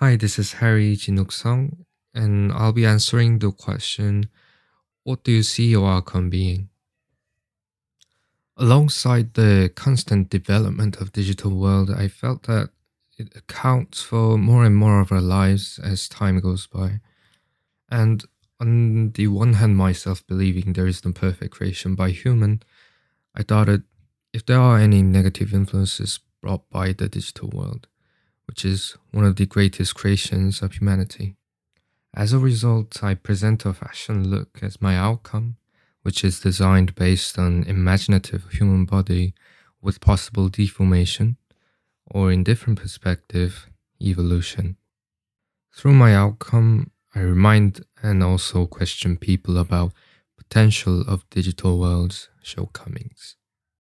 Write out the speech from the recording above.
Hi, this is Harry Jinuk Song, and I'll be answering the question What do you see your outcome being? Alongside the constant development of digital world, I felt that it accounts for more and more of our lives as time goes by. And on the one hand, myself believing there is no perfect creation by human, I doubted if there are any negative influences brought by the digital world, which is one of the greatest creations of humanity. As a result, I present a fashion look as my outcome, which is designed based on imaginative human body with possible deformation, or in different perspective, evolution. Through my outcome, I remind and also question people about potential of digital world's shortcomings.